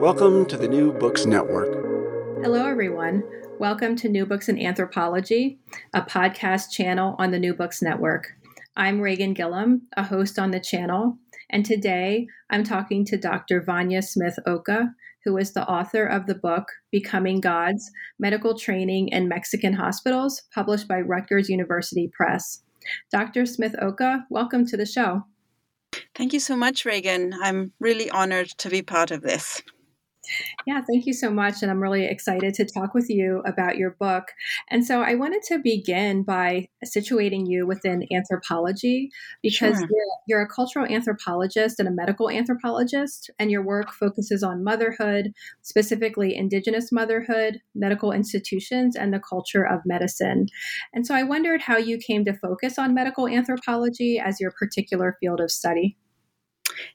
Welcome to the New Books Network. Hello, everyone. Welcome to New Books in Anthropology, a podcast channel on the New Books Network. I'm Reighan Gillam, a host on the channel, and today I'm talking to Dr. Vania Smith Oka, who is the author of the book Becoming Gods Medical Training in Mexican Hospitals, published by Rutgers University Press. Dr. Smith Oka, welcome to the show. Thank you so much, Reagan. I'm really honored to be part of this. Yeah, thank you so much. And I'm really excited to talk with you about your book. And so I wanted to begin by situating you within anthropology because sure. you're, you're, a cultural anthropologist and a medical anthropologist, and your work focuses on motherhood, specifically Indigenous motherhood, medical institutions, and the culture of medicine. And so I wondered how you came to focus on medical anthropology as your particular field of study.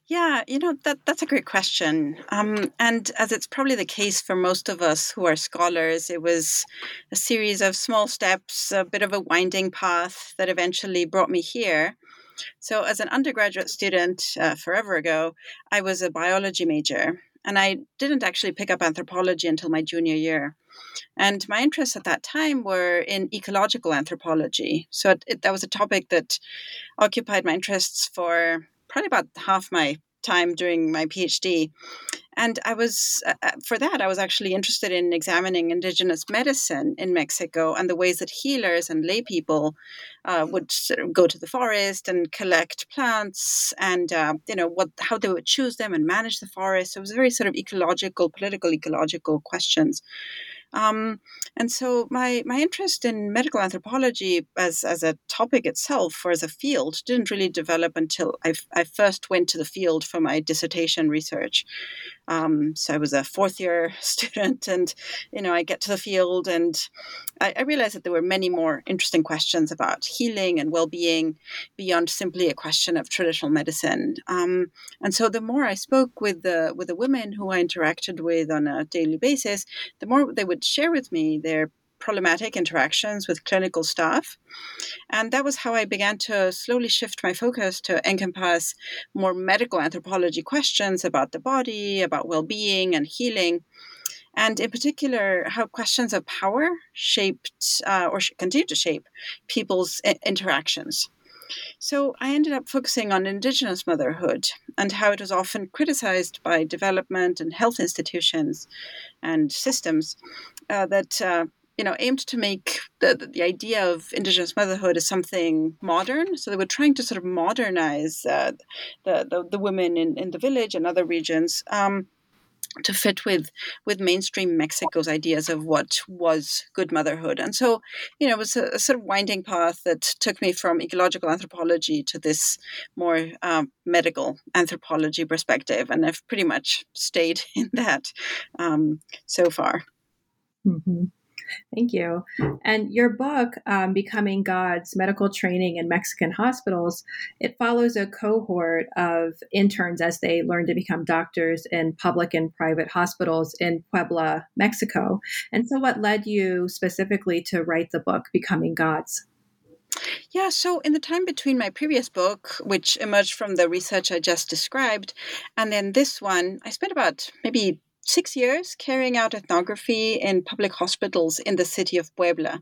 Yeah, you know that that's a great question, um, and as it's probably the case for most of us who are scholars, it was a series of small steps, a bit of a winding path that eventually brought me here. So, as an undergraduate student uh, forever ago, I was a biology major, and I didn't actually pick up anthropology until my junior year. And my interests at that time were in ecological anthropology. So it, it, that was a topic that occupied my interests for probably about half my time during my PhD. And I was, uh, uh, for that, I was actually interested in examining indigenous medicine in Mexico and the ways that healers and lay people uh, would sort of go to the forest and collect plants and, uh, you know, what, how they would choose them and manage the forest. So it was very sort of ecological, political ecological questions. Um, and so my my interest in medical anthropology as as a topic itself or as a field didn't really develop until I, I first went to the field for my dissertation research. Um, so I was a fourth year student, and you know I get to the field, and I, I realized that there were many more interesting questions about healing and well being beyond simply a question of traditional medicine. Um, and so the more I spoke with the with the women who I interacted with on a daily basis, the more they would share with me their problematic interactions with clinical staff. And that was how I began to slowly shift my focus to encompass more medical anthropology questions about the body, about well being and healing. And in particular, how questions of power shaped uh, or continue to shape people's interactions. So I ended up focusing on Indigenous motherhood and how it was often criticized by development and health institutions and systems uh, that uh, you know, aimed to make the, the idea of Indigenous motherhood as something modern. So they were trying to sort of modernize uh, the, the, the women in, in the village and other regions. Um, to fit with with mainstream Mexico's ideas of what was good motherhood, and so you know it was a, a sort of winding path that took me from ecological anthropology to this more um, medical anthropology perspective, and I've pretty much stayed in that um, so far. Mm-hmm. Thank you. And your book, um, Becoming Gods Medical Training in Mexican Hospitals, it follows a cohort of interns as they learn to become doctors in public and private hospitals in Puebla, Mexico. And so, what led you specifically to write the book, Becoming Gods? Yeah, so in the time between my previous book, which emerged from the research I just described, and then this one, I spent about maybe six years carrying out ethnography in public hospitals in the city of Puebla.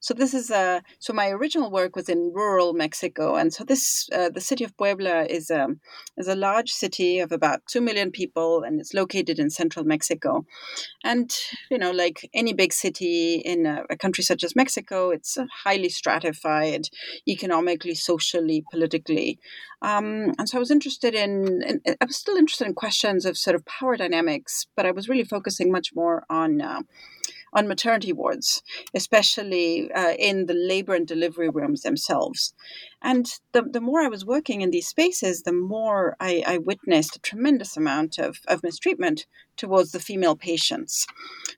So this is a so my original work was in rural Mexico, and so this uh, the city of Puebla is a um, is a large city of about two million people, and it's located in central Mexico. And you know, like any big city in a, a country such as Mexico, it's highly stratified economically, socially, politically. Um, and so I was interested in, in, I was still interested in questions of sort of power dynamics, but I was really focusing much more on uh, on maternity wards, especially uh, in the labor and delivery rooms themselves. And the, the more I was working in these spaces, the more I, I witnessed a tremendous amount of, of mistreatment towards the female patients,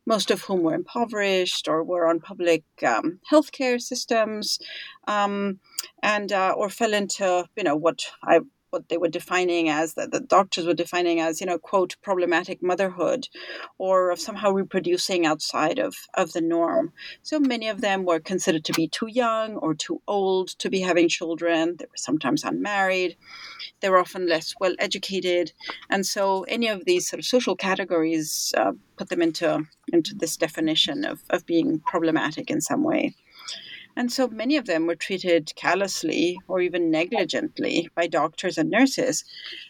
most of whom were impoverished or were on public um, healthcare systems. Um, and uh, or fell into you know what I what they were defining as that the doctors were defining as you know quote problematic motherhood or of somehow reproducing outside of of the norm. So many of them were considered to be too young or too old to be having children. They were sometimes unmarried. They were often less well educated. And so any of these sort of social categories uh, put them into into this definition of, of being problematic in some way and so many of them were treated callously or even negligently by doctors and nurses.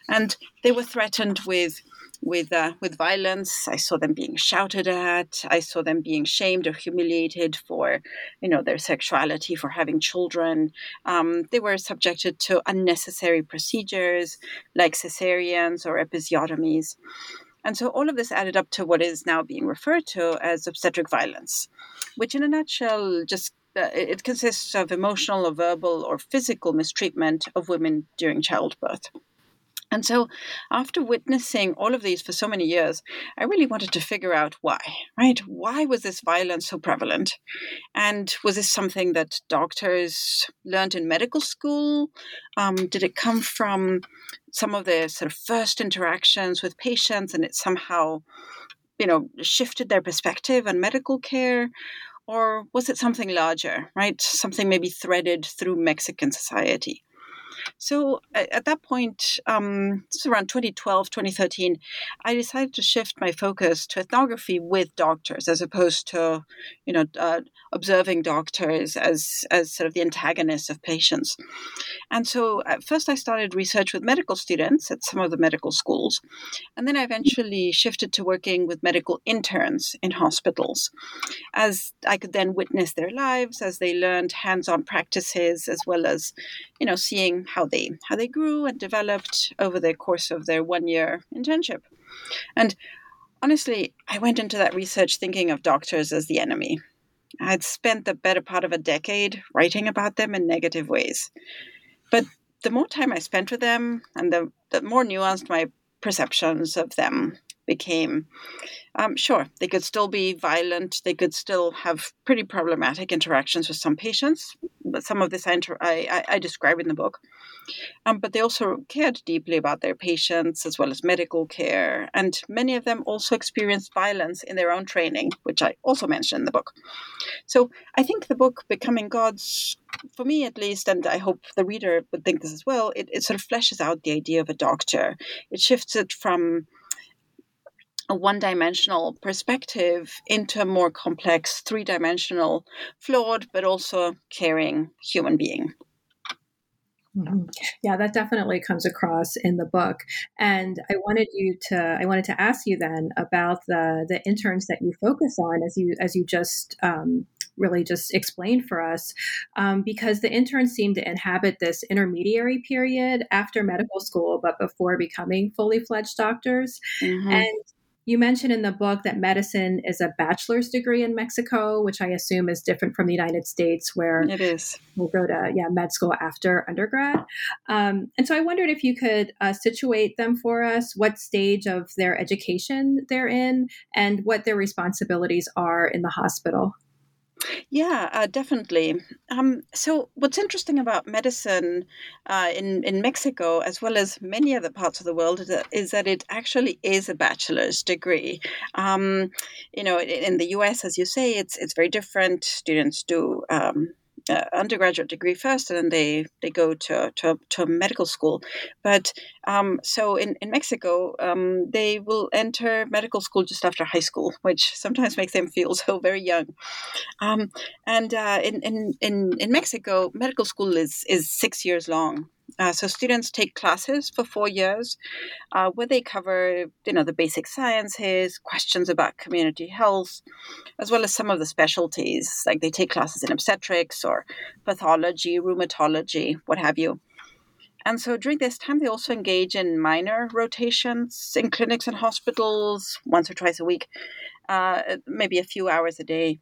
And they were threatened with with uh, with violence. I saw them being shouted at. I saw them being shamed or humiliated for, you know, their sexuality, for having children. Um, they were subjected to unnecessary procedures like cesareans or episiotomies. And so all of this added up to what is now being referred to as obstetric violence, which in a nutshell just uh, it consists of emotional or verbal or physical mistreatment of women during childbirth. And so, after witnessing all of these for so many years, I really wanted to figure out why, right? Why was this violence so prevalent? And was this something that doctors learned in medical school? Um, did it come from some of their sort of first interactions with patients and it somehow, you know, shifted their perspective on medical care? Or was it something larger, right? Something maybe threaded through Mexican society? So at that point, um, this was around 2012, 2013, I decided to shift my focus to ethnography with doctors as opposed to, you know, uh, observing doctors as, as sort of the antagonists of patients. And so at first I started research with medical students at some of the medical schools. And then I eventually shifted to working with medical interns in hospitals as I could then witness their lives as they learned hands-on practices as well as, you know, seeing how they how they grew and developed over the course of their one year internship. And honestly, I went into that research thinking of doctors as the enemy. I'd spent the better part of a decade writing about them in negative ways. But the more time I spent with them and the, the more nuanced my perceptions of them became um, sure they could still be violent they could still have pretty problematic interactions with some patients but some of this I, I, I describe in the book um, but they also cared deeply about their patients as well as medical care and many of them also experienced violence in their own training which i also mention in the book so i think the book becoming gods for me at least, and I hope the reader would think this as well, it, it sort of fleshes out the idea of a doctor. It shifts it from a one dimensional perspective into a more complex, three dimensional, flawed, but also caring human being. Mm-hmm. Yeah, that definitely comes across in the book. And I wanted you to I wanted to ask you then about the the interns that you focus on as you as you just um, really just explained for us, um, because the interns seem to inhabit this intermediary period after medical school, but before becoming fully fledged doctors. Mm-hmm. And you mentioned in the book that medicine is a bachelor's degree in Mexico, which I assume is different from the United States, where it is. We'll go to yeah med school after undergrad. Um, and so I wondered if you could uh, situate them for us, what stage of their education they're in, and what their responsibilities are in the hospital. Yeah, uh, definitely. Um, so, what's interesting about medicine uh, in in Mexico, as well as many other parts of the world, is that, is that it actually is a bachelor's degree. Um, you know, in the U.S., as you say, it's it's very different. Students do um, uh, undergraduate degree first, and then they they go to to, to medical school. But um, so in in Mexico, um, they will enter medical school just after high school, which sometimes makes them feel so very young. Um, and uh, in, in in in Mexico, medical school is is six years long. Uh, so students take classes for four years, uh, where they cover, you know, the basic sciences, questions about community health, as well as some of the specialties. Like they take classes in obstetrics or pathology, rheumatology, what have you. And so during this time, they also engage in minor rotations in clinics and hospitals once or twice a week, uh, maybe a few hours a day.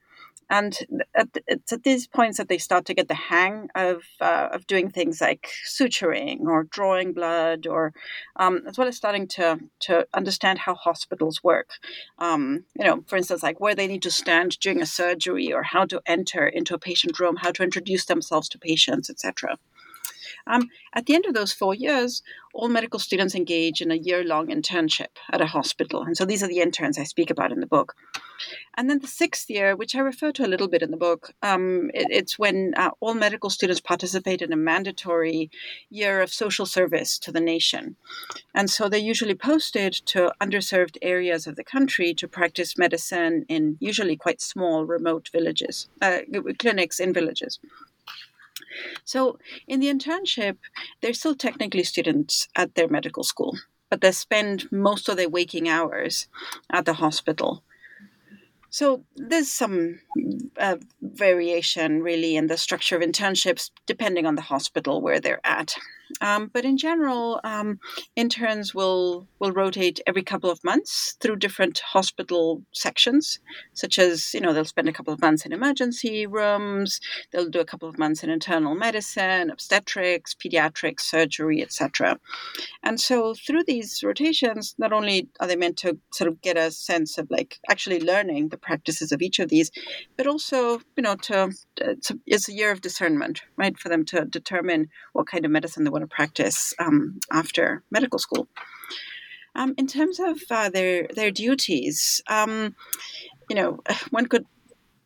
And at, it's at these points that they start to get the hang of uh, of doing things like suturing or drawing blood, or um, as well as starting to to understand how hospitals work. Um, you know, for instance, like where they need to stand during a surgery, or how to enter into a patient room, how to introduce themselves to patients, etc. Um, at the end of those four years, all medical students engage in a year long internship at a hospital. And so these are the interns I speak about in the book. And then the sixth year, which I refer to a little bit in the book, um, it, it's when uh, all medical students participate in a mandatory year of social service to the nation. And so they're usually posted to underserved areas of the country to practice medicine in usually quite small, remote villages, uh, clinics in villages. So in the internship, they're still technically students at their medical school, but they spend most of their waking hours at the hospital. So there's some uh, variation really in the structure of internships depending on the hospital where they're at. Um, but in general, um, interns will will rotate every couple of months through different hospital sections, such as you know they'll spend a couple of months in emergency rooms, they'll do a couple of months in internal medicine, obstetrics, pediatrics, surgery, etc. And so through these rotations, not only are they meant to sort of get a sense of like actually learning the practices of each of these, but also you know to it's a, it's a year of discernment, right, for them to determine what kind of medicine they want to practice um, after medical school. Um, in terms of uh, their their duties, um, you know, one could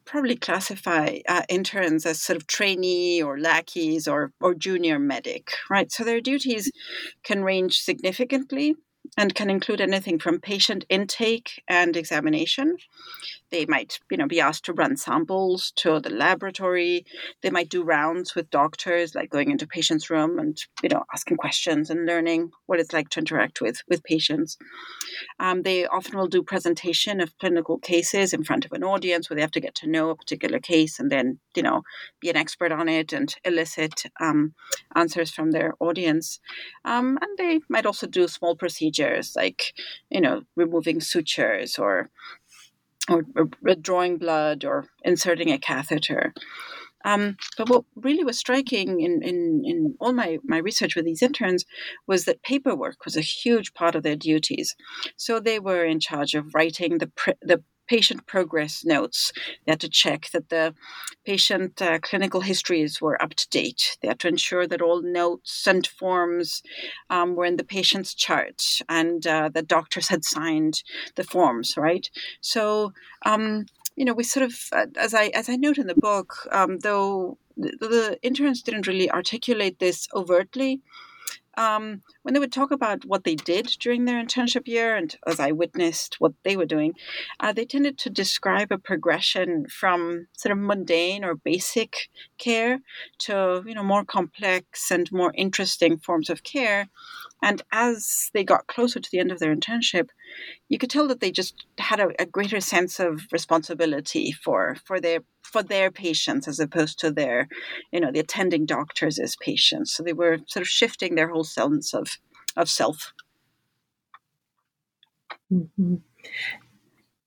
probably classify uh, interns as sort of trainee or lackeys or or junior medic, right? So their duties can range significantly and can include anything from patient intake and examination. They might, you know, be asked to run samples to the laboratory. They might do rounds with doctors, like going into patient's room and, you know, asking questions and learning what it's like to interact with with patients. Um, they often will do presentation of clinical cases in front of an audience where they have to get to know a particular case and then, you know, be an expert on it and elicit um, answers from their audience. Um, and they might also do small procedures procedures like you know removing sutures or or, or drawing blood or inserting a catheter. Um, but what really was striking in, in, in all my, my research with these interns was that paperwork was a huge part of their duties. So they were in charge of writing the, pre- the patient progress notes. They had to check that the patient uh, clinical histories were up to date. They had to ensure that all notes and forms um, were in the patient's chart and uh, the doctors had signed the forms, right? So, um, you know, we sort of, uh, as I as I note in the book, um, though the, the interns didn't really articulate this overtly, um, when they would talk about what they did during their internship year, and as I witnessed what they were doing, uh, they tended to describe a progression from sort of mundane or basic care to you know more complex and more interesting forms of care. And as they got closer to the end of their internship, you could tell that they just had a, a greater sense of responsibility for for their for their patients as opposed to their, you know, the attending doctors as patients. So they were sort of shifting their whole sense of of self. Mm-hmm.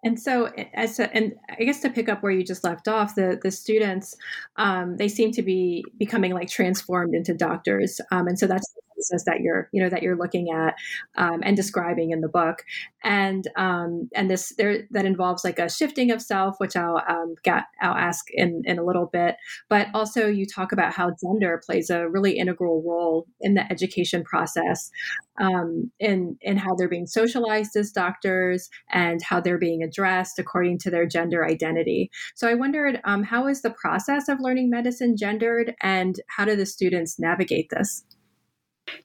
And so, as a, and I guess to pick up where you just left off, the the students um, they seem to be becoming like transformed into doctors, um, and so that's that you're you know that you're looking at um, and describing in the book. And um, and this there that involves like a shifting of self which i'll um, get i'll ask in in a little bit. But also you talk about how gender plays a really integral role in the education process um, in in how they're being socialized as doctors and how they're being addressed according to their gender identity. So i wondered um, how is the process of learning medicine gendered and how do the students navigate this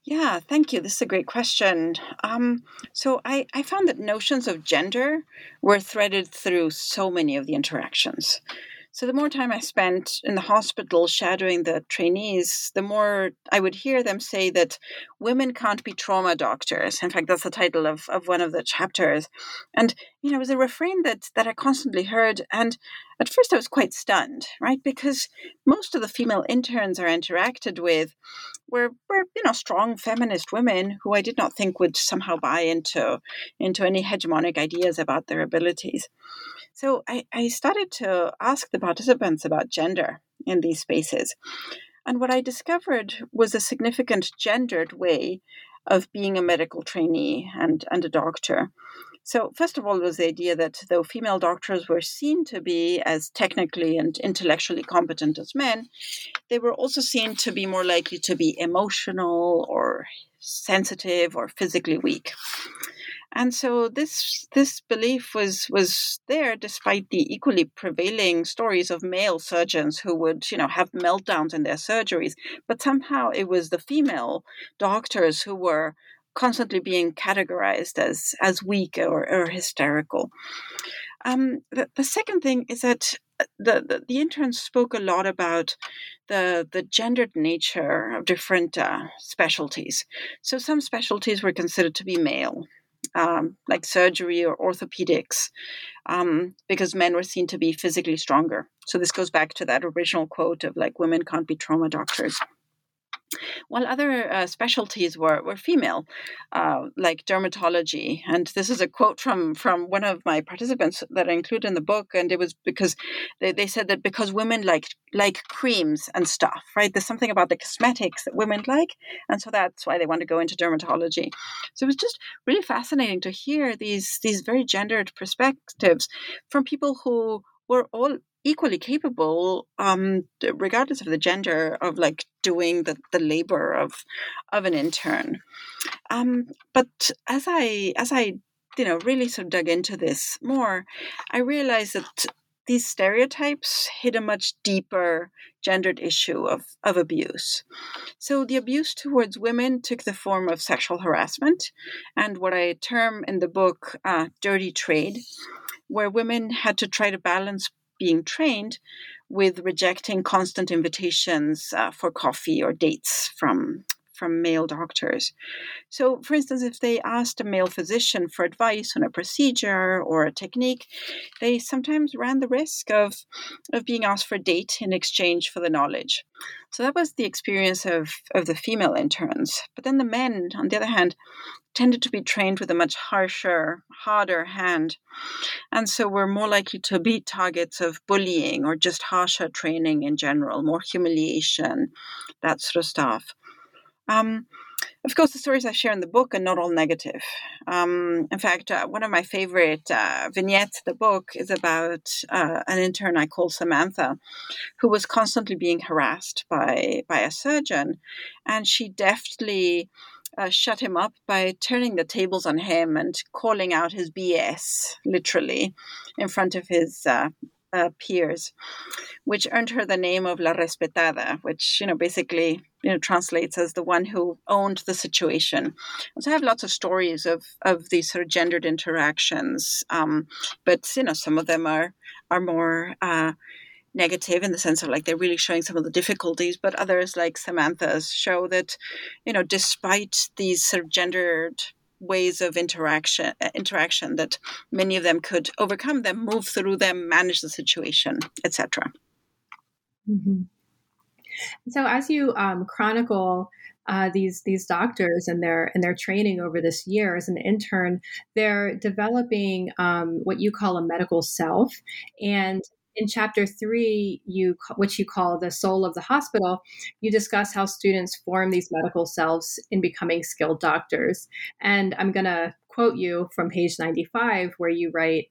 yeah, thank you. This is a great question. Um, so I, I found that notions of gender were threaded through so many of the interactions. So the more time I spent in the hospital shadowing the trainees, the more I would hear them say that women can't be trauma doctors. In fact, that's the title of, of one of the chapters. And, you know, it was a refrain that, that I constantly heard. And at first I was quite stunned, right? Because most of the female interns I interacted with were, were you know, strong feminist women who I did not think would somehow buy into, into any hegemonic ideas about their abilities. So I, I started to ask the participants about gender in these spaces. And what I discovered was a significant gendered way of being a medical trainee and, and a doctor. So, first of all, was the idea that though female doctors were seen to be as technically and intellectually competent as men, they were also seen to be more likely to be emotional or sensitive or physically weak and so this this belief was was there despite the equally prevailing stories of male surgeons who would you know have meltdowns in their surgeries. But somehow it was the female doctors who were constantly being categorized as as weak or, or hysterical. Um, the, the second thing is that uh, the, the, the interns spoke a lot about the the gendered nature of different uh, specialties. So some specialties were considered to be male, um, like surgery or orthopedics, um, because men were seen to be physically stronger. So this goes back to that original quote of like women can't be trauma doctors while other uh, specialties were, were female, uh, like dermatology. And this is a quote from, from one of my participants that I include in the book. And it was because they, they said that because women like like creams and stuff, right? There's something about the cosmetics that women like. And so that's why they want to go into dermatology. So it was just really fascinating to hear these these very gendered perspectives from people who were all equally capable um, regardless of the gender of like doing the, the labor of of an intern um, but as i as i you know really sort of dug into this more i realized that these stereotypes hit a much deeper gendered issue of, of abuse. So, the abuse towards women took the form of sexual harassment and what I term in the book uh, dirty trade, where women had to try to balance being trained with rejecting constant invitations uh, for coffee or dates from from male doctors. So, for instance, if they asked a male physician for advice on a procedure or a technique, they sometimes ran the risk of, of being asked for a date in exchange for the knowledge. So that was the experience of, of the female interns. But then the men, on the other hand, tended to be trained with a much harsher, harder hand. And so were more likely to be targets of bullying or just harsher training in general, more humiliation, that sort of stuff. Um, of course, the stories I share in the book are not all negative. Um, in fact, uh, one of my favorite uh, vignettes the book is about uh, an intern I call Samantha, who was constantly being harassed by by a surgeon, and she deftly uh, shut him up by turning the tables on him and calling out his BS, literally, in front of his uh, uh, peers, which earned her the name of La Respetada, which you know basically you know translates as the one who owned the situation. And so I have lots of stories of of these sort of gendered interactions, um, but you know some of them are are more. Uh, negative in the sense of like they're really showing some of the difficulties but others like samantha's show that you know despite these sort of gendered ways of interaction uh, interaction that many of them could overcome them move through them manage the situation etc mm-hmm. so as you um, chronicle uh, these these doctors and their and their training over this year as an intern, they're developing um, what you call a medical self, and in chapter three, you which you call the soul of the hospital, you discuss how students form these medical selves in becoming skilled doctors. And I'm going to quote you from page 95, where you write.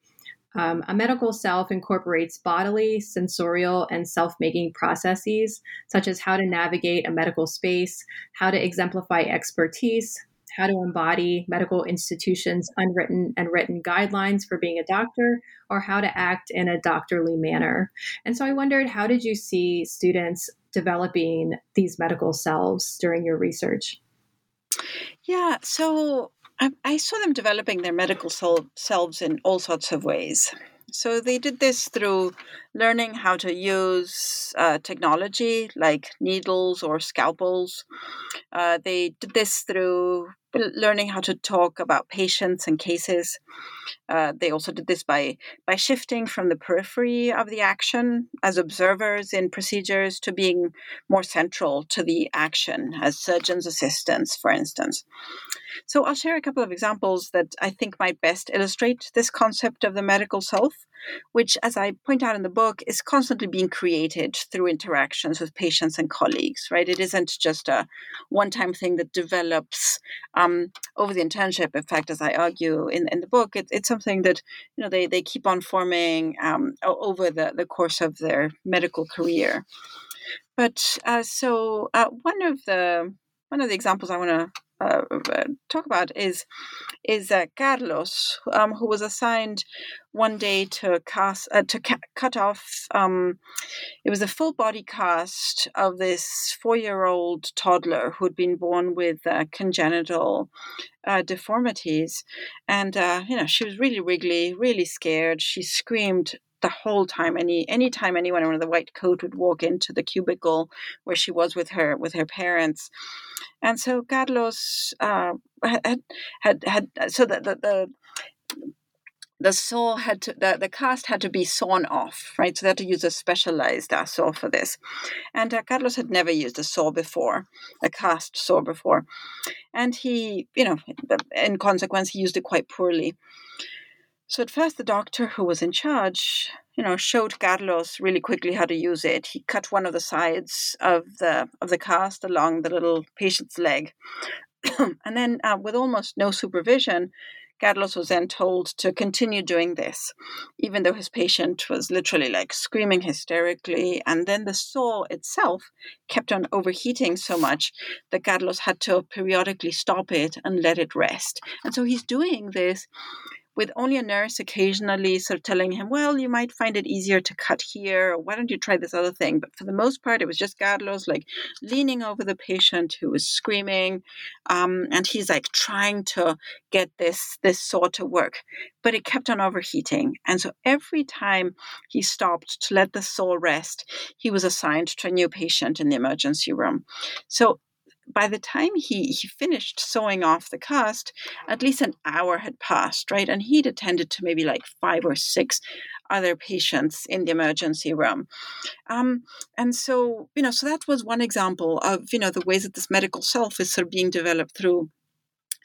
Um, a medical self incorporates bodily, sensorial, and self making processes, such as how to navigate a medical space, how to exemplify expertise, how to embody medical institutions' unwritten and written guidelines for being a doctor, or how to act in a doctorly manner. And so I wondered, how did you see students developing these medical selves during your research? Yeah, so I, I saw them developing their medical selves in all sorts of ways. So they did this through learning how to use uh, technology like needles or scalpels. Uh, they did this through learning how to talk about patients and cases. Uh, they also did this by by shifting from the periphery of the action as observers in procedures to being more central to the action as surgeons' assistants, for instance. So I'll share a couple of examples that I think might best illustrate this concept of the medical self which, as I point out in the book, is constantly being created through interactions with patients and colleagues, right? It isn't just a one time thing that develops um, over the internship. In fact, as I argue in, in the book, it, it's something that, you know, they, they keep on forming um, over the, the course of their medical career. But uh, so uh, one of the one of the examples I want to uh, uh, talk about is is uh, Carlos, um, who was assigned one day to cast uh, to ca- cut off. Um, it was a full body cast of this four year old toddler who had been born with uh, congenital uh, deformities, and you know she was really wiggly, really scared. She screamed the whole time any any time anyone in the white coat would walk into the cubicle where she was with her with her parents and so carlos uh, had, had had so the, the, the the saw had to the, the cast had to be sawn off right? So they had to use a specialized uh, saw for this. And uh, carlos had never used a saw before a cast saw before. And he you know in consequence he used it quite poorly so at first, the doctor who was in charge, you know, showed Carlos really quickly how to use it. He cut one of the sides of the of the cast along the little patient's leg, and then uh, with almost no supervision, Carlos was then told to continue doing this, even though his patient was literally like screaming hysterically. And then the saw itself kept on overheating so much that Carlos had to periodically stop it and let it rest. And so he's doing this with only a nurse occasionally sort of telling him, well, you might find it easier to cut here, or why don't you try this other thing? But for the most part, it was just Carlos like leaning over the patient who was screaming, um, and he's like trying to get this this saw to work, but it kept on overheating, and so every time he stopped to let the saw rest, he was assigned to a new patient in the emergency room. So by the time he, he finished sewing off the cast, at least an hour had passed, right? And he'd attended to maybe like five or six other patients in the emergency room. Um, and so, you know, so that was one example of, you know, the ways that this medical self is sort of being developed through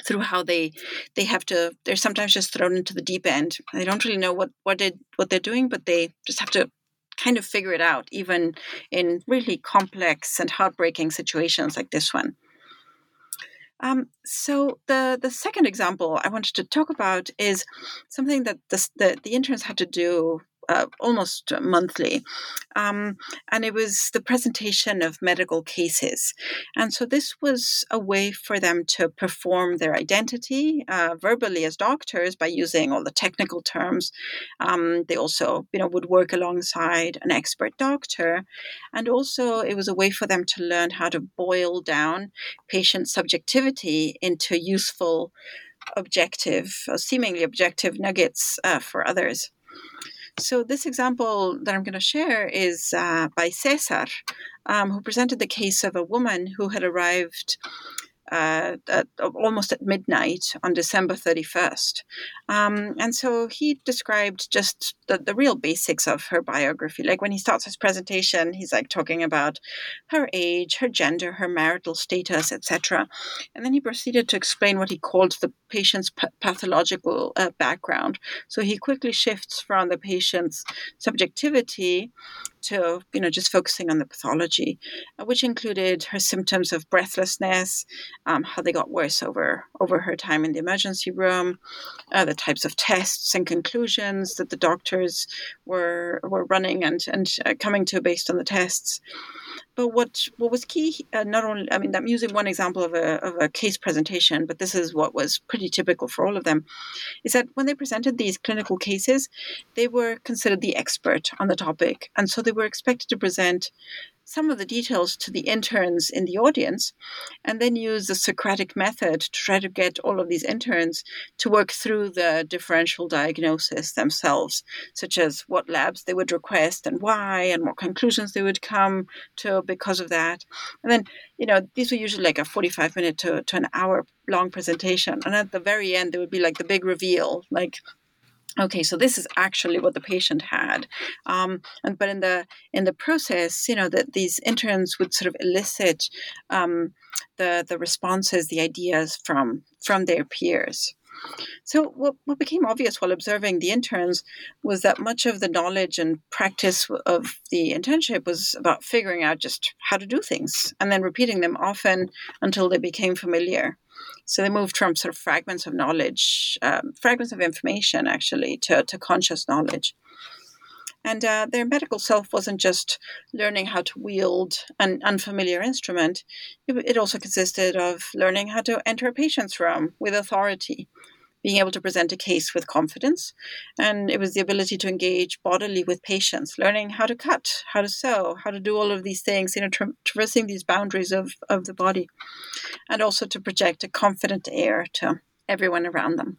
through how they they have to they're sometimes just thrown into the deep end they don't really know what what they what they're doing but they just have to kind of figure it out, even in really complex and heartbreaking situations like this one. Um, so the the second example I wanted to talk about is something that the, the, the interns had to do uh, almost monthly. Um, and it was the presentation of medical cases. And so this was a way for them to perform their identity uh, verbally as doctors by using all the technical terms. Um, they also, you know, would work alongside an expert doctor. And also it was a way for them to learn how to boil down patient subjectivity into useful objective, seemingly objective nuggets uh, for others. So, this example that I'm going to share is uh, by Cesar, um, who presented the case of a woman who had arrived uh, at, almost at midnight on December 31st. Um, and so he described just the, the real basics of her biography. Like when he starts his presentation, he's like talking about her age, her gender, her marital status, etc. And then he proceeded to explain what he called the patient's p- pathological uh, background. So he quickly shifts from the patient's subjectivity to you know just focusing on the pathology, uh, which included her symptoms of breathlessness, um, how they got worse over over her time in the emergency room, uh, the types of tests and conclusions that the doctors were were running and and uh, coming to based on the tests. But what what was key, uh, not only I mean, I'm using one example of a of a case presentation, but this is what was pretty typical for all of them, is that when they presented these clinical cases, they were considered the expert on the topic, and so they were expected to present some of the details to the interns in the audience and then use the Socratic method to try to get all of these interns to work through the differential diagnosis themselves, such as what labs they would request and why, and what conclusions they would come to because of that. And then, you know, these were usually like a 45 minute to, to an hour long presentation. And at the very end, there would be like the big reveal, like okay so this is actually what the patient had um, and but in the in the process you know that these interns would sort of elicit um, the the responses the ideas from from their peers. So what, what became obvious while observing the interns was that much of the knowledge and practice of the internship was about figuring out just how to do things and then repeating them often until they became familiar so they moved from sort of fragments of knowledge, um, fragments of information actually, to, to conscious knowledge. And uh, their medical self wasn't just learning how to wield an unfamiliar instrument, it, it also consisted of learning how to enter a patient's room with authority being able to present a case with confidence. And it was the ability to engage bodily with patients, learning how to cut, how to sew, how to do all of these things, you know, tra- traversing these boundaries of, of the body, and also to project a confident air to everyone around them.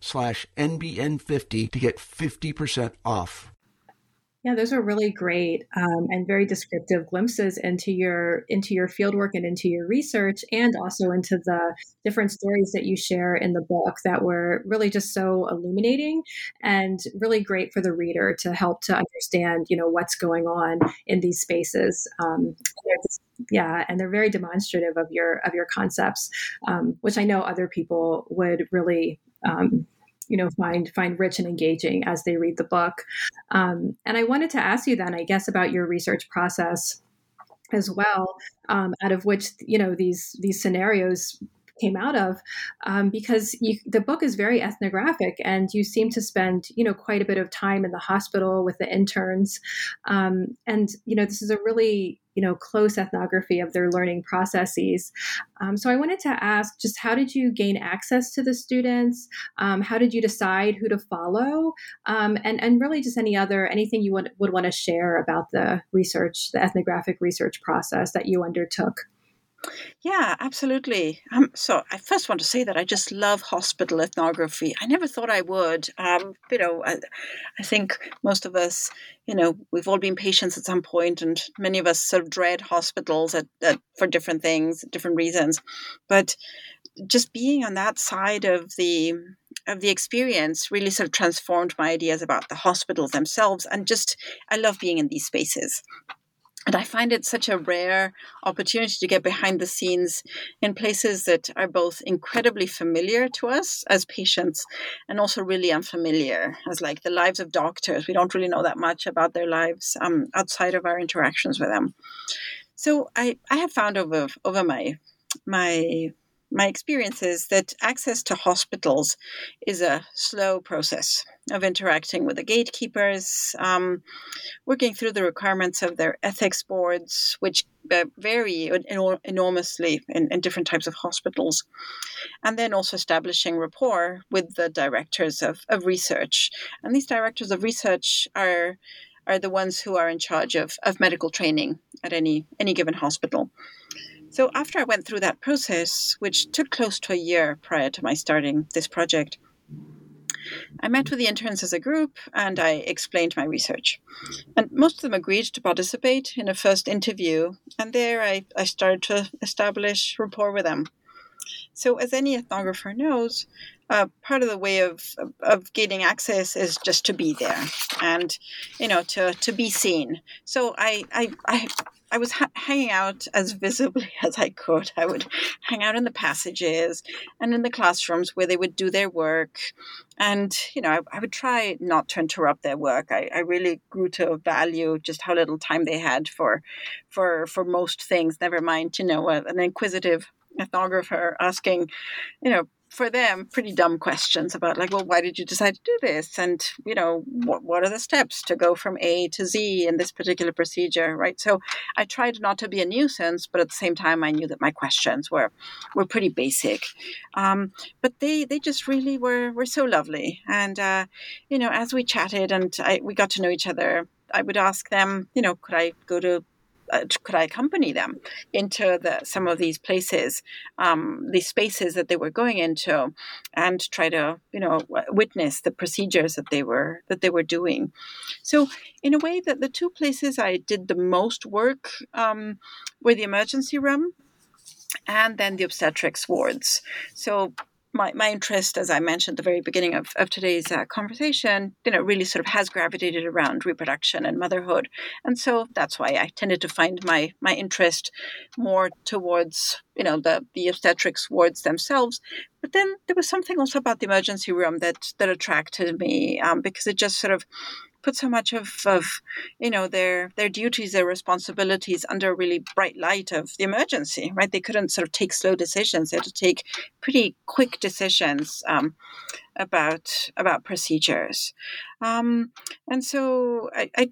slash NBN50 to get 50% off. Yeah, those are really great um, and very descriptive glimpses into your into your fieldwork and into your research, and also into the different stories that you share in the book that were really just so illuminating and really great for the reader to help to understand, you know, what's going on in these spaces. Um, yeah, and they're very demonstrative of your of your concepts, um, which I know other people would really um, you know find find rich and engaging as they read the book. Um, and i wanted to ask you then i guess about your research process as well um, out of which you know these these scenarios came out of um, because you, the book is very ethnographic and you seem to spend you know quite a bit of time in the hospital with the interns. Um, and you know this is a really you know close ethnography of their learning processes. Um, so i wanted to ask just how did you gain access to the students? Um, how did you decide who to follow? Um, and and really just any other anything you would, would want to share about the research the ethnographic research process that you undertook yeah, absolutely. Um, so I first want to say that I just love hospital ethnography. I never thought I would. Um, you know, I, I think most of us, you know, we've all been patients at some point, and many of us sort of dread hospitals at, at, for different things, different reasons. But just being on that side of the of the experience really sort of transformed my ideas about the hospitals themselves, and just I love being in these spaces. And I find it such a rare opportunity to get behind the scenes in places that are both incredibly familiar to us as patients and also really unfamiliar, as like the lives of doctors. We don't really know that much about their lives um, outside of our interactions with them. So I, I have found over over my my my experience is that access to hospitals is a slow process of interacting with the gatekeepers, um, working through the requirements of their ethics boards, which uh, vary enormously in, in, different types of hospitals, and then also establishing rapport with the directors of, of research. And these directors of research are are the ones who are in charge of, of medical training at any any given hospital. So after I went through that process, which took close to a year prior to my starting this project, I met with the interns as a group and I explained my research. And most of them agreed to participate in a first interview, and there I, I started to establish rapport with them. So, as any ethnographer knows, uh, part of the way of, of gaining access is just to be there and you know to to be seen so i i i, I was ha- hanging out as visibly as I could. I would hang out in the passages and in the classrooms where they would do their work. And, you know, I, I would try not to interrupt their work. I, I, really grew to value just how little time they had for, for, for most things, never mind, you know, an inquisitive ethnographer asking, you know, for them pretty dumb questions about like well why did you decide to do this? And you know what, what are the steps to go from a to z in this particular procedure? Right? So i tried not to be a nuisance but at the same time i knew that my questions were were pretty basic. Um, but they they just really were were so lovely. And uh, you know as we chatted and I, we got to know each other i would ask them you know could i go to uh, could I accompany them into the, some of these places, um, these spaces that they were going into, and try to you know witness the procedures that they were that they were doing. So in a way, that the two places I did the most work um, were the emergency room and then the obstetrics wards. So my, my interest, as I mentioned at the very beginning of, of today's uh, conversation, you know, really sort of has gravitated around reproduction and motherhood. And so that's why I tended to find my, my interest more towards, you know, the, the obstetrics wards themselves. But then there was something also about the emergency room that, that attracted me um, because it just sort of put so much of, of you know their their duties, their responsibilities under a really bright light of the emergency, right? They couldn't sort of take slow decisions; they had to take pretty quick decisions um, about about procedures, um, and so I, I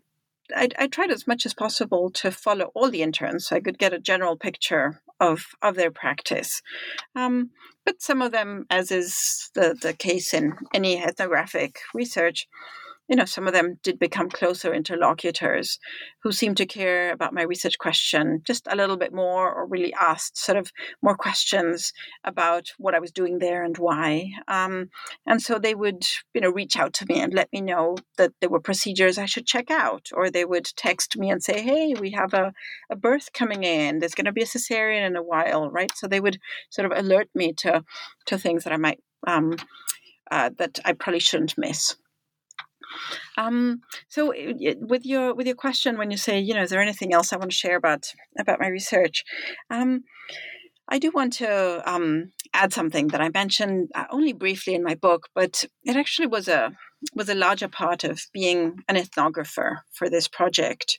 I, I, tried as much as possible to follow all the interns so I could get a general picture of of their practice. Um, but some of them, as is the, the case in any ethnographic research, you know, some of them did become closer interlocutors who seemed to care about my research question just a little bit more or really asked sort of more questions about what I was doing there and why. Um, and so they would, you know, reach out to me and let me know that there were procedures I should check out, or they would text me and say, hey, we have a, a birth coming in. There's going to be a cesarean in a while, right? So they would sort of alert me to, to things that I might, um, uh, that I probably shouldn't miss. Um, so, with your with your question, when you say, you know, is there anything else I want to share about about my research? Um, I do want to um, add something that I mentioned uh, only briefly in my book, but it actually was a was a larger part of being an ethnographer for this project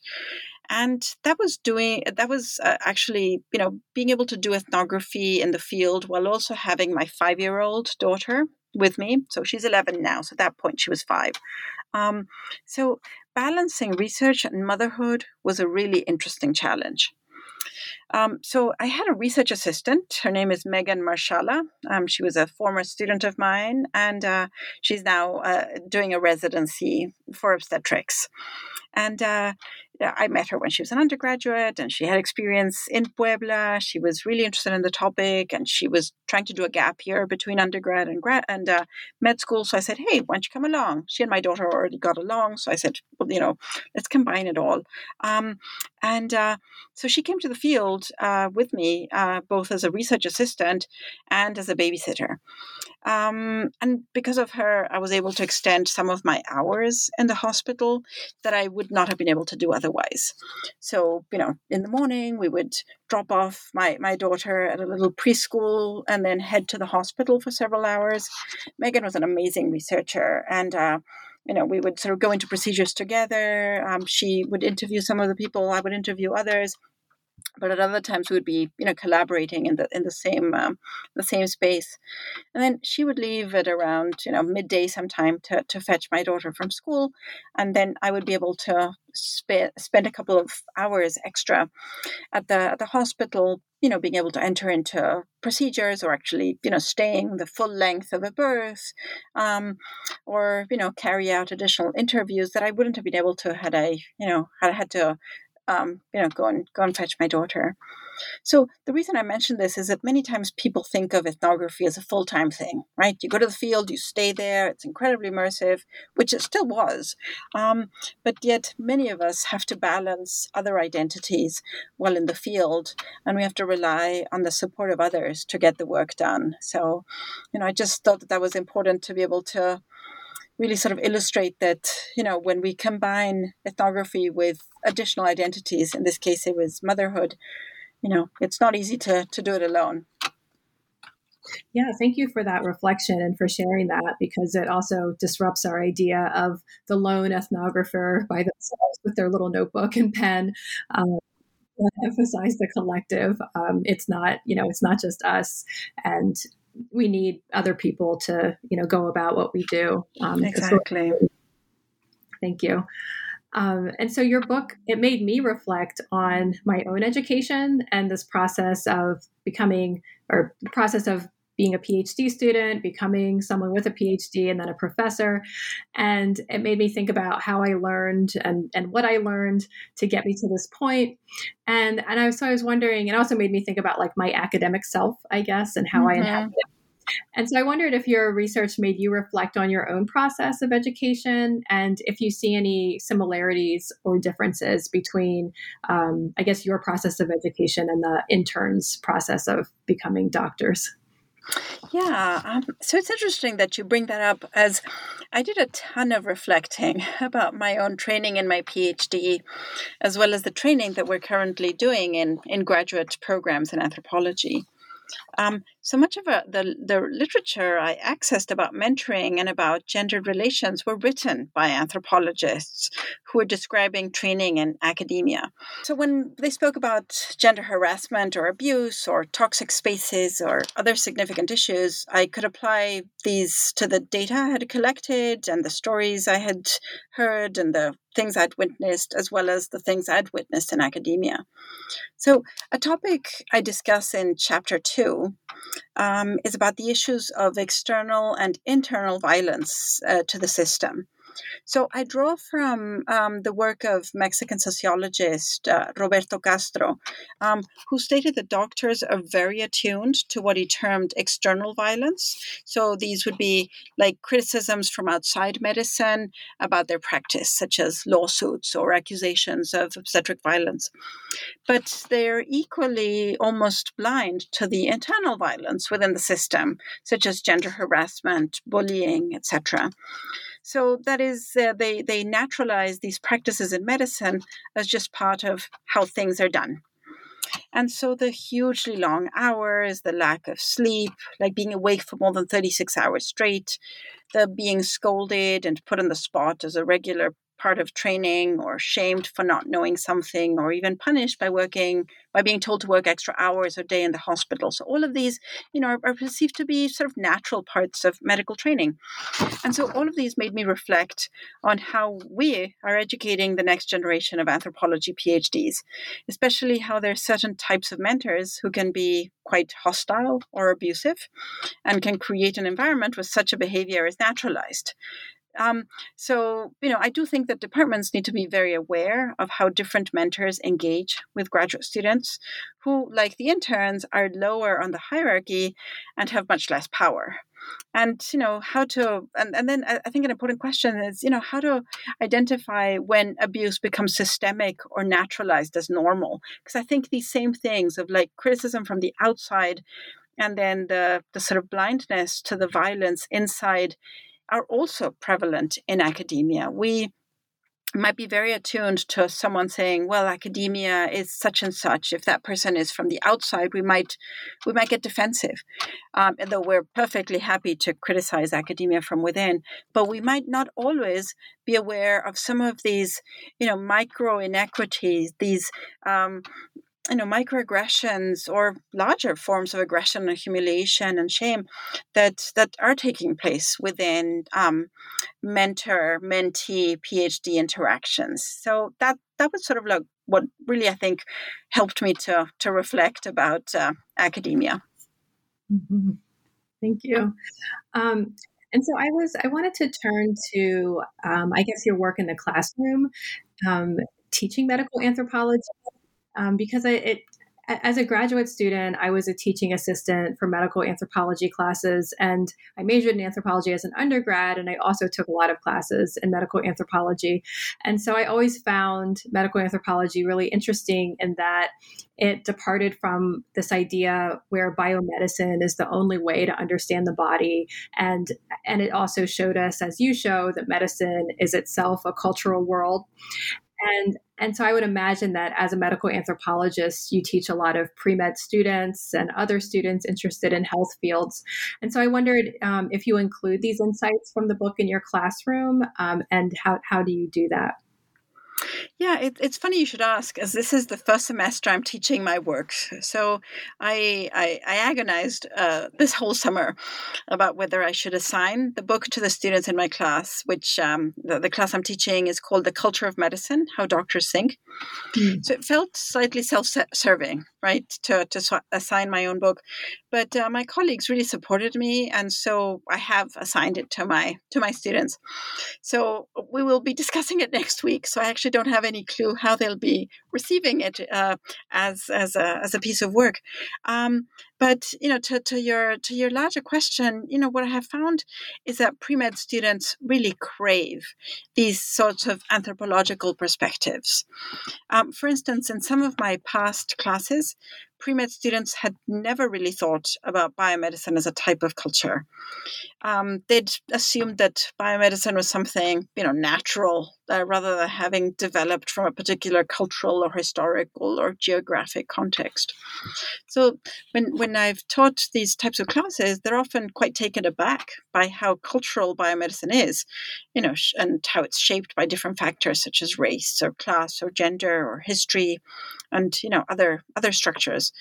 and that was doing that was uh, actually you know being able to do ethnography in the field while also having my five year old daughter with me so she's 11 now so at that point she was five um, so, balancing research and motherhood was a really interesting challenge. Um, so I had a research assistant. Her name is Megan Marshala. Um, she was a former student of mine, and uh, she's now uh, doing a residency for obstetrics. And uh, I met her when she was an undergraduate and she had experience in Puebla. She was really interested in the topic and she was trying to do a gap year between undergrad and grad and uh, med school. So I said, Hey, why don't you come along? She and my daughter already got along. So I said, Well, you know, let's combine it all. Um, and uh, so she came to the field field uh, with me, uh, both as a research assistant and as a babysitter. Um, and because of her, I was able to extend some of my hours in the hospital that I would not have been able to do otherwise. So, you know, in the morning, we would drop off my, my daughter at a little preschool and then head to the hospital for several hours. Megan was an amazing researcher and, uh, you know, we would sort of go into procedures together. Um, she would interview some of the people, I would interview others but at other times we would be you know collaborating in the in the same um, the same space. And then she would leave at around you know midday sometime to, to fetch my daughter from school. And then i would be able to spe- spend a couple of hours extra at the at the hospital you know being able to enter into procedures or actually you know staying the full length of a birth um, or you know carry out additional interviews that i wouldn't have been able to had i you know had I had to um, you know, go and go and fetch my daughter. So the reason I mention this is that many times people think of ethnography as a full time thing, right? You go to the field, you stay there, it's incredibly immersive, which it still was. Um, but yet many of us have to balance other identities while in the field, and we have to rely on the support of others to get the work done. So, you know, I just thought that that was important to be able to really sort of illustrate that you know when we combine ethnography with additional identities in this case it was motherhood you know it's not easy to to do it alone yeah, thank you for that reflection and for sharing that because it also disrupts our idea of the lone ethnographer by themselves with their little notebook and pen. Um, emphasize the collective. Um, it's not, you know, it's not just us. And we need other people to you know go about what we do. Um, exactly. Thank you. Um, and so your book it made me reflect on my own education and this process of becoming or process of being a PhD student, becoming someone with a PhD, and then a professor. And it made me think about how I learned and, and what I learned to get me to this point. And and I was so I was wondering, it also made me think about like my academic self, I guess, and how mm-hmm. I inhabited and so I wondered if your research made you reflect on your own process of education and if you see any similarities or differences between, um, I guess, your process of education and the interns' process of becoming doctors. Yeah, um, so it's interesting that you bring that up as I did a ton of reflecting about my own training in my PhD, as well as the training that we're currently doing in, in graduate programs in anthropology. Um, so much of uh, the, the literature I accessed about mentoring and about gendered relations were written by anthropologists who were describing training in academia. So when they spoke about gender harassment or abuse or toxic spaces or other significant issues, I could apply these to the data I had collected and the stories I had heard and the things I'd witnessed, as well as the things I'd witnessed in academia. So, a topic I discuss in chapter two um, is about the issues of external and internal violence uh, to the system. So I draw from um, the work of Mexican sociologist uh, Roberto Castro, um, who stated that doctors are very attuned to what he termed external violence. So these would be like criticisms from outside medicine about their practice, such as lawsuits or accusations of obstetric violence. But they're equally almost blind to the internal violence within the system, such as gender harassment, bullying, etc. So that is, uh, they, they naturalize these practices in medicine as just part of how things are done. And so the hugely long hours, the lack of sleep, like being awake for more than 36 hours straight, the being scolded and put on the spot as a regular part of training or shamed for not knowing something or even punished by working by being told to work extra hours a day in the hospital. So all of these you know are, are, perceived to be sort of natural parts of medical training. And so all of these made me reflect on how we are educating the next generation of anthropology phds especially how there are certain types of mentors who can be quite hostile or abusive and can create an environment where such a behavior is naturalized um, so, you know, I do think that departments need to be very aware of how different mentors engage with graduate students who, like the interns, are lower on the hierarchy and have much less power. and you know how to and, and then I think an important question is you know how to identify when abuse becomes systemic or naturalized as normal because I think these same things of like criticism from the outside and then the the sort of blindness to the violence inside are also prevalent in academia. We might be very attuned to someone saying well academia is such and such if that person is from the outside we might we might get defensive um, though we're perfectly happy to criticize academia from within but we might not always be aware of some of these you know micro inequities these um, you know microaggressions or larger forms of aggression and humiliation and shame that that are taking place within um, mentor mentee phd interactions. So that that was sort of like what really i think helped me to to reflect about uh, academia. Mm-hmm. thank you. Um, and so i was i wanted to turn to um, i guess your work in the classroom um, teaching medical anthropology um, because I, it, as a graduate student, I was a teaching assistant for medical anthropology classes, and I majored in anthropology as an undergrad, and I also took a lot of classes in medical anthropology. And so I always found medical anthropology really interesting in that it departed from this idea where biomedicine is the only way to understand the body, and and it also showed us, as you show, that medicine is itself a cultural world. And and so I would imagine that as a medical anthropologist, you teach a lot of pre med students and other students interested in health fields. And so I wondered um, if you include these insights from the book in your classroom um, and how, how do you do that? Yeah, it, it's funny you should ask, as this is the first semester I'm teaching my work. So I I, I agonized uh, this whole summer about whether I should assign the book to the students in my class, which um, the, the, class I'm teaching is called "The Culture of Medicine: How Doctors Think." Mm. So it felt slightly self-serving, right, to to assign my own book, but uh, my colleagues really supported me, and so I have assigned it to my to my students. So we will be discussing it next week. So I actually don't have any clue how they'll be receiving it uh, as as a as a piece of work. Um, but you know, to, to your to your larger question, you know, what I have found is that pre med students really crave these sorts of anthropological perspectives. Um, for instance, in some of my past classes, pre-med students had never really thought about biomedicine as a type of culture. Um, they'd assumed that biomedicine was something, you know, natural uh, rather than having developed from a particular cultural or historical or geographic context. So when when I've taught these types of classes, they're often quite taken aback by how cultural biomedicine is, you know, and how it's shaped by different factors such as race or class or gender or history, and you know other other structures,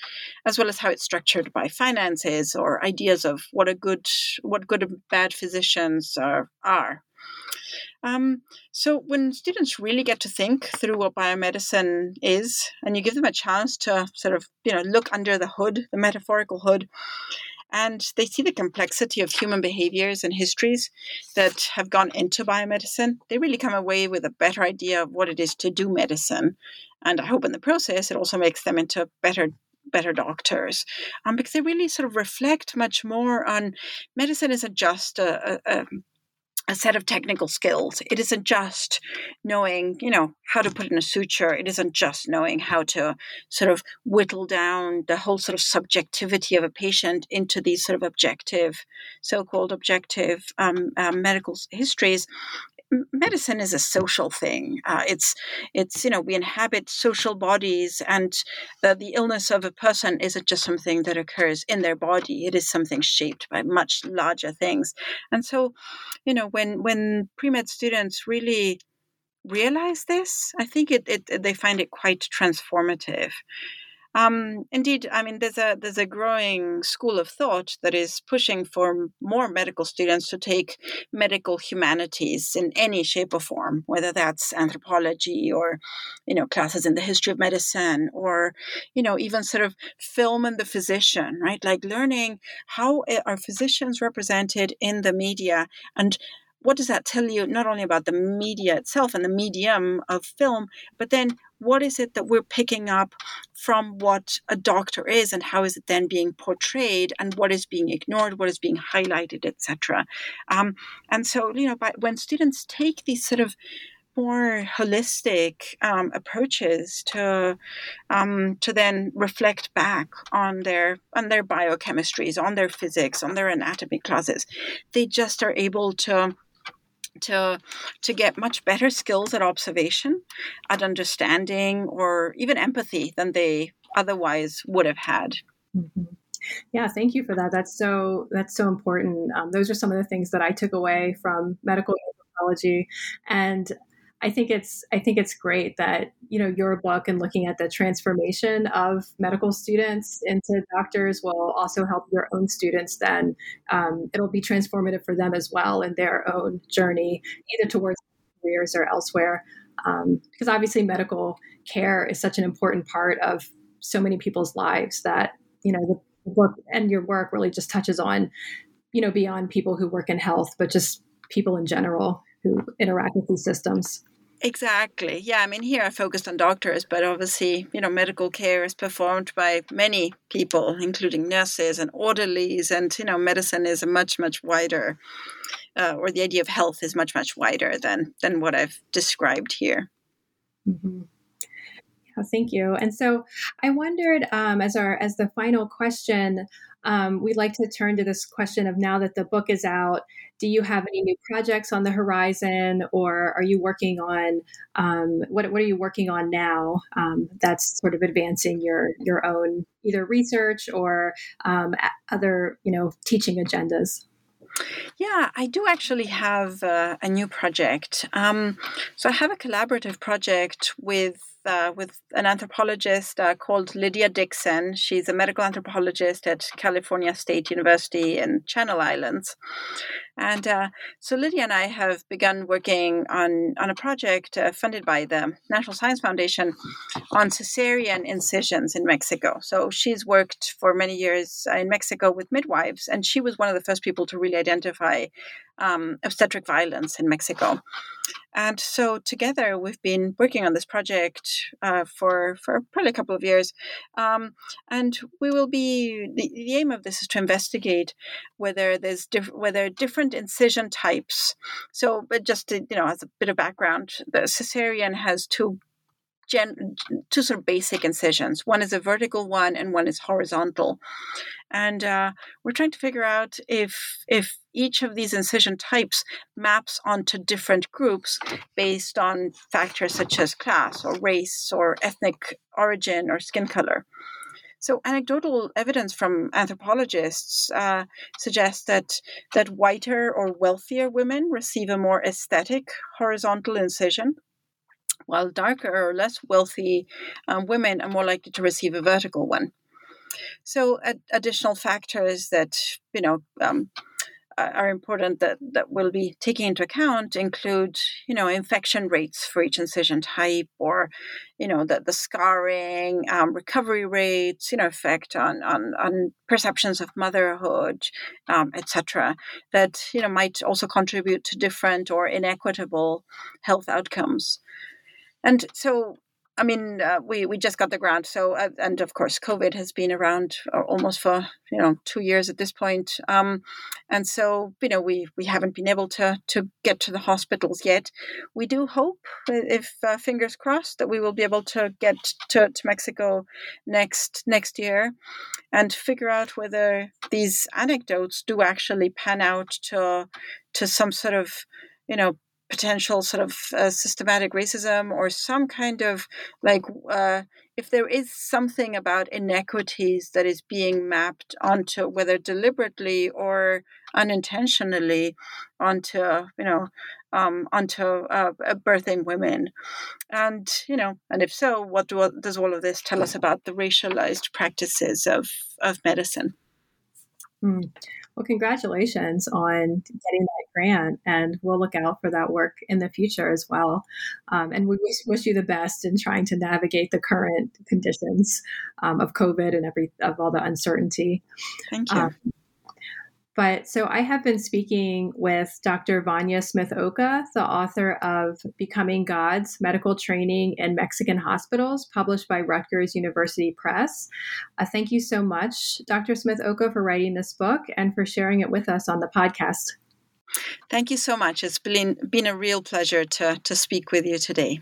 as well as how it's structured by finances or ideas of what a good what good and bad physicians are. are. Um, so when students really get to think through what biomedicine is, and you give them a chance to sort of you know look under the hood, the metaphorical hood, and they see the complexity of human behaviors and histories that have gone into biomedicine, they really come away with a better idea of what it is to do medicine. And I hope in the process it also makes them into better better doctors um, because they really sort of reflect much more on medicine isn't just a, a, a a set of technical skills. It isn't just knowing, you know, how to put in a suture. It isn't just knowing how to sort of whittle down the whole sort of subjectivity of a patient into these sort of objective, so-called objective um, um, medical histories medicine is a social thing. Uh, it's it's you know we inhabit social bodies, and the, the illness of a person isn't just something that occurs in their body. It is something shaped by much larger things. And so, you know, when when pre med students really realize this, I think it, it they find it quite transformative. Um, indeed, I mean, there's a there's a growing school of thought that is pushing for more medical students to take medical humanities in any shape or form, whether that's anthropology or, you know, classes in the history of medicine, or, you know, even sort of film and the physician, right? Like learning how are physicians represented in the media and what does that tell you not only about the media itself and the medium of film, but then what is it that we're picking up from what a doctor is and how is it then being portrayed and what is being ignored, what is being highlighted, etc. Um, and so, you know, by, when students take these sort of more holistic um, approaches to um, to then reflect back on their on their biochemistries, on their physics, on their anatomy classes. They just are able to to to get much better skills at observation, at understanding, or even empathy than they otherwise would have had. Mm-hmm. Yeah, thank you for that. That's so that's so important. Um, those are some of the things that I took away from medical anthropology, and I think it's I think it's great that you know your book and looking at the transformation of medical students into doctors will also help your own students. Then um, it'll be transformative for them as well in their own journey, either towards careers or elsewhere. Um, because obviously, medical care is such an important part of so many people's lives that you know the, book and your work really just touches on you know beyond people who work in health, but just people in general who interact with these systems. Exactly. Yeah, I mean, here I focused on doctors, but obviously, you know, medical care is performed by many people, including nurses and orderlies, and you know, medicine is a much, much wider, uh, or the idea of health is much, much wider than than what I've described here. Mm-hmm. Yeah, thank you. And so, I wondered, um, as our as the final question, um, we'd like to turn to this question of now that the book is out, do you have any new projects on the horizon, or are you working on um, what? What are you working on now um, that's sort of advancing your your own either research or um, other you know teaching agendas? Yeah, I do actually have uh, a new project. Um, so I have a collaborative project with uh, with an anthropologist uh, called Lydia Dixon. She's a medical anthropologist at California State University in Channel Islands. And uh, so Lydia and I have begun working on, on a project uh, funded by the National Science Foundation on cesarean incisions in Mexico. So she's worked for many years in Mexico with midwives, and she was one of the first people to really identify um, obstetric violence in Mexico. And so together we've been working on this project uh, for for probably a couple of years, um, and we will be the, the, aim of this is to investigate whether there's diff- whether different incision types. So, but just to, you know, as a bit of background, the cesarean has two gen- two sort of basic incisions. One is a vertical one, and one is horizontal. And uh, we're trying to figure out if if each of these incision types maps onto different groups based on factors such as class or race or ethnic origin or skin color. So, anecdotal evidence from anthropologists uh, suggests that that whiter or wealthier women receive a more aesthetic horizontal incision, while darker or less wealthy um, women are more likely to receive a vertical one. So, ad- additional factors that you know um, are important that, that we'll be taking into account include, you know, infection rates for each incision type, or, you know, the, the scarring, um, recovery rates, you know, effect on on, on perceptions of motherhood, um, etc. That you know might also contribute to different or inequitable health outcomes. And so I mean, uh, we we just got the grant, so uh, and of course, COVID has been around uh, almost for you know two years at this point, um, and so you know we we haven't been able to to get to the hospitals yet. We do hope, if uh, fingers crossed, that we will be able to get to, to Mexico next next year, and figure out whether these anecdotes do actually pan out to to some sort of you know potential sort of uh, systematic racism or some kind of like uh, if there is something about inequities that is being mapped onto whether deliberately or unintentionally onto you know um, onto uh, birthing women and you know and if so what do, does all of this tell us about the racialized practices of of medicine mm. Well, congratulations on getting that grant, and we'll look out for that work in the future as well. Um, and we wish, wish, you the best in trying to navigate the current conditions um, of COVID and every of all the uncertainty. Thank you. Um, But so I have been speaking with Dr. Vania Smith Oka, the author of Becoming Gods Medical Training in Mexican Hospitals, published by Rutgers University Press. Uh, thank you so much, Dr. Smith Oka, for writing this book and for sharing it with us on the podcast. Thank you so much. It's been, been a real pleasure to, to speak with you today.